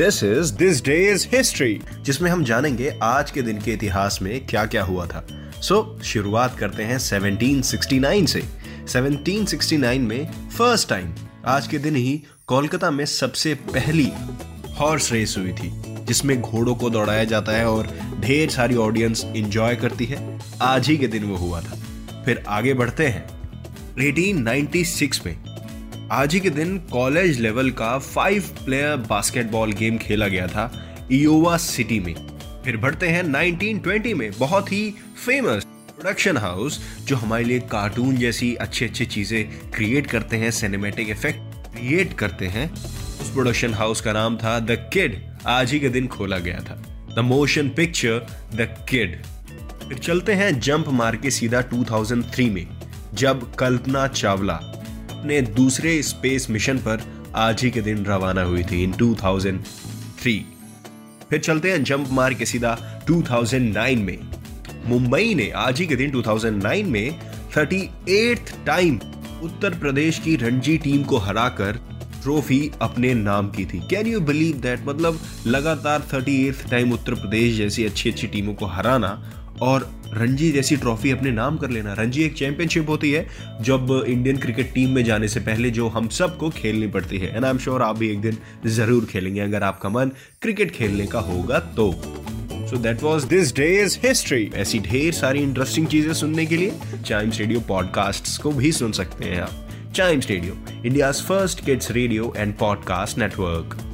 This is this day is history जिसमें हम जानेंगे आज के दिन के इतिहास में क्या क्या हुआ था। सो so, शुरुआत करते हैं 1769 से। 1769 में फ़र्स्ट टाइम आज के दिन ही कोलकाता में सबसे पहली हॉर्स रेस हुई थी जिसमें घोड़ों को दौड़ाया जाता है और ढेर सारी ऑडियंस इंजॉय करती है। आज ही के दिन वो हुआ था। फिर आगे बढ़ते हैं। 1896 में आज ही के दिन कॉलेज लेवल का फाइव प्लेयर बास्केटबॉल गेम खेला गया था इयोवा सिटी में। फिर बढ़ते हैं 1920 में, बहुत ही फ़ेमस प्रोडक्शन हाउस जो हमारे लिए कार्टून जैसी अच्छी अच्छी चीज़ें क्रिएट करते हैं सिनेमेटिक इफ़ेक्ट क्रिएट करते हैं। उस प्रोडक्शन हाउस का नाम था द किड आज ही के दिन खोला गया था। The motion picture the kid फिर चलते हैं जंप मार के सीधा 2003 में, जब कल्पना चावला अपने दूसरे स्पेस मिशन पर आज ही के दिन रवाना हुई थी इन 2003 फिर चलते हैं जंप मार के सीधा 2009 में। मुंबई ने आज ही के दिन 2009 में 38th टाइम उत्तर प्रदेश की रणजी टीम को हराकर ट्रॉफी अपने नाम की थी। कैन यू बिलीव दैट मतलब लगातार 38th टाइम उत्तर प्रदेश जैसी अच्छी अच्छी टीमों को हराना और रणजी जैसी ट्रॉफी अपने नाम कर लेना। रणजी एक चैंपियनशिप होती है, जब इंडियन क्रिकेट टीम में जाने से पहले जो हम सबको खेलनी पड़ती है। एंड आई एम श्योर आप भी एक दिन ज़रूर खेलेंगे, अगर आपका मन क्रिकेट खेलने का होगा तो। So that was this day's history ऐसी ढेर सारी इंटरेस्टिंग चीज़ें सुनने के लिए चाइम्स रेडियो पॉडकास्ट को भी सुन सकते हैं आप। Chimes radio India first kids radio and podcast network